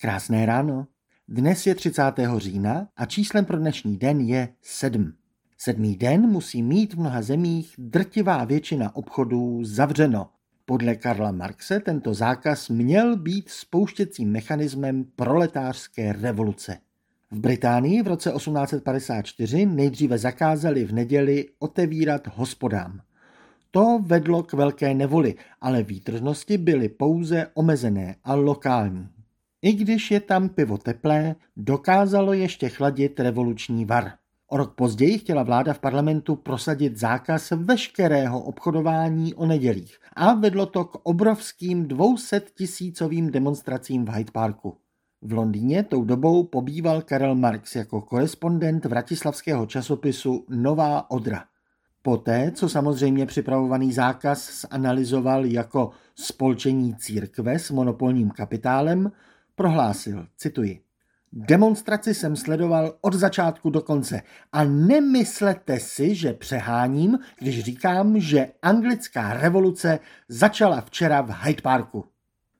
Krásné ráno. Dnes je 30. října a číslem pro dnešní den je 7. Sedmý den musí mít v mnoha zemích drtivá většina obchodů zavřeno. Podle Karla Marxe tento zákaz měl být spouštěcím mechanismem proletářské revoluce. V Británii v roce 1854 nejdříve zakázali v neděli otevírat hospodám. To vedlo k velké nevoli, ale výtržnosti byly pouze omezené a lokální. I když je tam pivo teplé, dokázalo ještě chladit revoluční var. O rok později chtěla vláda v parlamentu prosadit zákaz veškerého obchodování o nedělích a vedlo to k obrovským 200 tisícovým demonstracím v Hyde Parku. V Londýně tou dobou pobýval Karel Marx jako korespondent vratislavského časopisu Nová Odra. Poté, co samozřejmě připravovaný zákaz zanalizoval jako spolčení církve s monopolním kapitálem, prohlásil, cituji, Demonstraci jsem sledoval od začátku do konce a nemyslete si, že přeháním, když říkám, že anglická revoluce začala včera v Hyde Parku.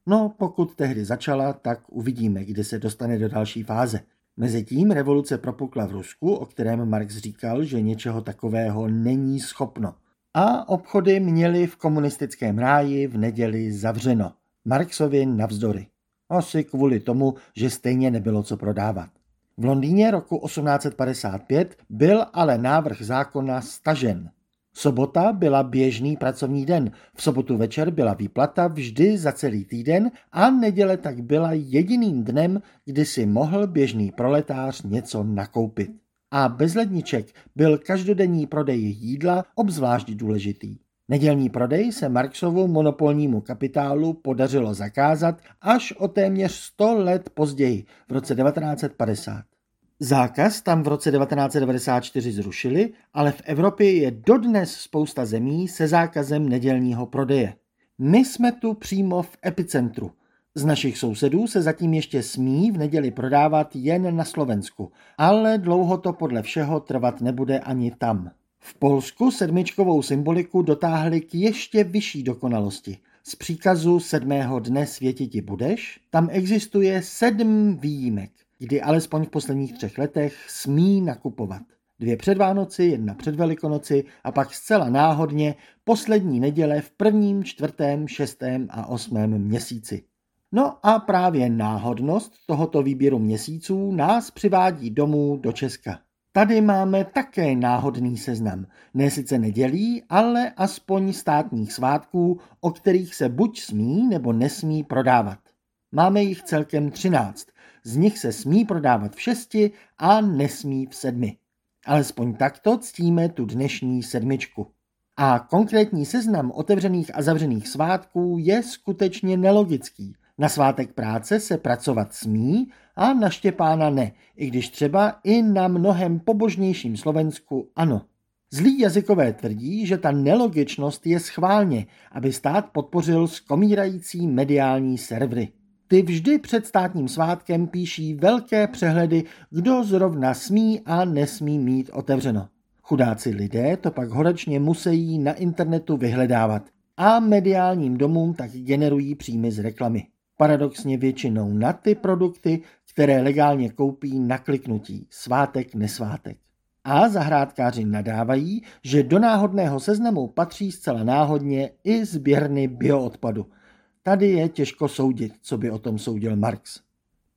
No, pokud tehdy začala, tak uvidíme, kdy se dostane do další fáze. Mezitím revoluce propukla v Rusku, o kterém Marx říkal, že něčeho takového není schopno. A obchody měly v komunistickém ráji v neděli zavřeno. Marxovi navzdory. Asi kvůli tomu, že stejně nebylo co prodávat. V Londýně roku 1855 byl ale návrh zákona stažen. Sobota byla běžný pracovní den, v sobotu večer byla výplata vždy za celý týden a neděle tak byla jediným dnem, kdy si mohl běžný proletář něco nakoupit. A bez ledniček byl každodenní prodej jídla obzvlášť důležitý. Nedělní prodej se Marxovu monopolnímu kapitálu podařilo zakázat až o téměř 100 let později, v roce 1950. Zákaz tam v roce 1994 zrušili, ale v Evropě je dodnes spousta zemí se zákazem nedělního prodeje. My jsme tu přímo v epicentru. Z našich sousedů se zatím ještě smí v neděli prodávat jen na Slovensku, ale dlouho to podle všeho trvat nebude ani tam. V Polsku sedmičkovou symboliku dotáhli k ještě vyšší dokonalosti. Z příkazu sedmého dne světiti budeš, tam existuje sedm výjimek, kdy alespoň v posledních třech letech smí nakupovat. Dvě před Vánoci, jedna před Velikonoci a pak zcela náhodně poslední neděle v prvním, čtvrtém, šestém a osmém měsíci. No a právě náhodnost tohoto výběru měsíců nás přivádí domů do Česka. Tady máme také náhodný seznam. Ne sice nedělí, ale aspoň státních svátků, o kterých se buď smí nebo nesmí prodávat. Máme jich celkem 13. Z nich se smí prodávat v šesti a nesmí v sedmi. Alespoň takto ctíme tu dnešní sedmičku. A konkrétní seznam otevřených a zavřených svátků je skutečně nelogický. Na svátek práce se pracovat smí a na Štěpána ne, i když třeba i na mnohem pobožnějším Slovensku ano. Zlí jazykové tvrdí, že ta nelogičnost je schválně, aby stát podpořil skomírající mediální servery. Ty vždy před státním svátkem píší velké přehledy, kdo zrovna smí a nesmí mít otevřeno. Chudáci lidé to pak horečně musí na internetu vyhledávat a mediálním domům tak generují příjmy z reklamy. Paradoxně většinou na ty produkty, které legálně koupí na kliknutí svátek, nesvátek. A zahrádkáři nadávají, že do náhodného seznamu patří zcela náhodně i sběrny bioodpadu. Tady je těžko soudit, co by o tom soudil Marx.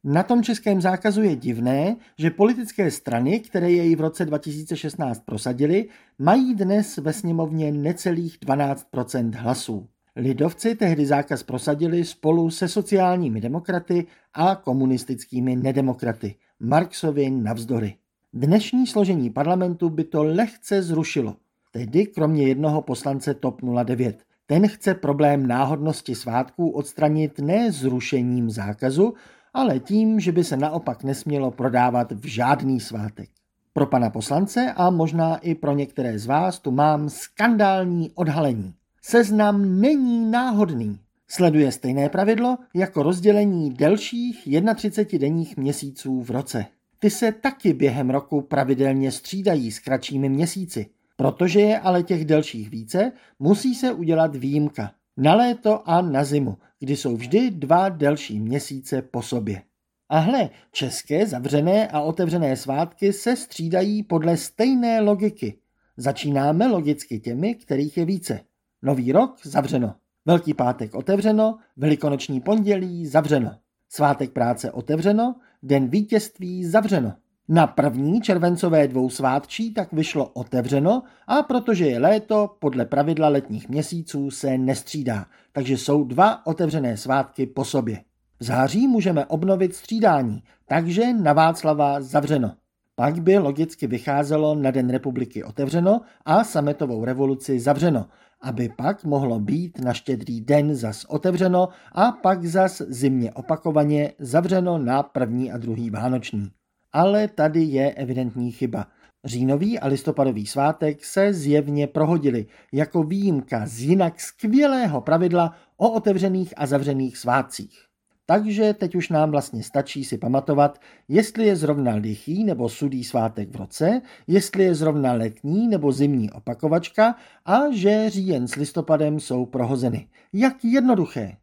Na tom českém zákazu je divné, že politické strany, které jej v roce 2016 prosadili, mají dnes ve sněmovně necelých 12% hlasů. Lidovci tehdy zákaz prosadili spolu se sociálními demokraty a komunistickými nedemokraty, Marxovi navzdory. Dnešní složení parlamentu by to lehce zrušilo, tedy kromě jednoho poslance TOP 09. Ten chce problém náhodnosti svátků odstranit ne zrušením zákazu, ale tím, že by se naopak nesmělo prodávat v žádný svátek. Pro pana poslance a možná i pro některé z vás tu mám skandální odhalení. Seznam není náhodný. Sleduje stejné pravidlo jako rozdělení delších 31 denních měsíců v roce. Ty se taky během roku pravidelně střídají s kratšími měsíci. Protože je ale těch delších více, musí se udělat výjimka. Na léto a na zimu, kdy jsou vždy dva delší měsíce po sobě. A hle, české zavřené a otevřené svátky se střídají podle stejné logiky. Začínáme logicky těmi, kterých je více. Nový rok zavřeno. Velký pátek otevřeno, velikonoční pondělí zavřeno. Svátek práce otevřeno, den vítězství zavřeno. Na první červencové dvou svátčí tak vyšlo otevřeno a protože je léto, podle pravidla letních měsíců se nestřídá, takže jsou dva otevřené svátky po sobě. V září můžeme obnovit střídání, takže na Václava zavřeno. Pak by logicky vycházelo na Den republiky otevřeno a sametovou revoluci zavřeno, aby pak mohlo být na štědrý den zas otevřeno a pak zas zimně opakovaně zavřeno na první a druhý vánoční. Ale tady je evidentní chyba. Říjnový a listopadový svátek se zjevně prohodili jako výjimka z jinak skvělého pravidla o otevřených a zavřených svátcích. Takže teď už nám vlastně stačí si pamatovat, jestli je zrovna lichý nebo sudý svátek v roce, jestli je zrovna letní nebo zimní opakovačka a že říjen s listopadem jsou prohozeny. Jak jednoduché.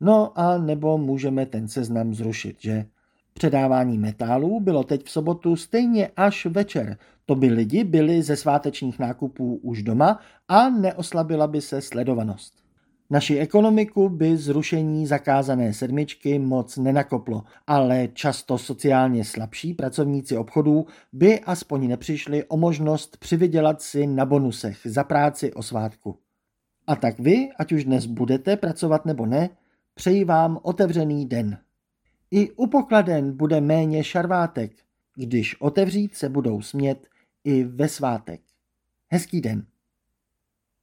No a nebo můžeme ten seznam zrušit, že? Předávání metálů bylo teď v sobotu stejně až večer. To by lidi byli ze svátečních nákupů už doma a neoslabila by se sledovanost. Naši ekonomiku by zrušení zakázané sedmičky moc nenakoplo, ale často sociálně slabší pracovníci obchodů by aspoň nepřišli o možnost přivydělat si na bonusech za práci o svátku. A tak vy, ať už dnes budete pracovat nebo ne, přeji vám otevřený den. I u pokladen bude méně šarvátek, když otevřít se budou smět i ve svátek. Hezký den.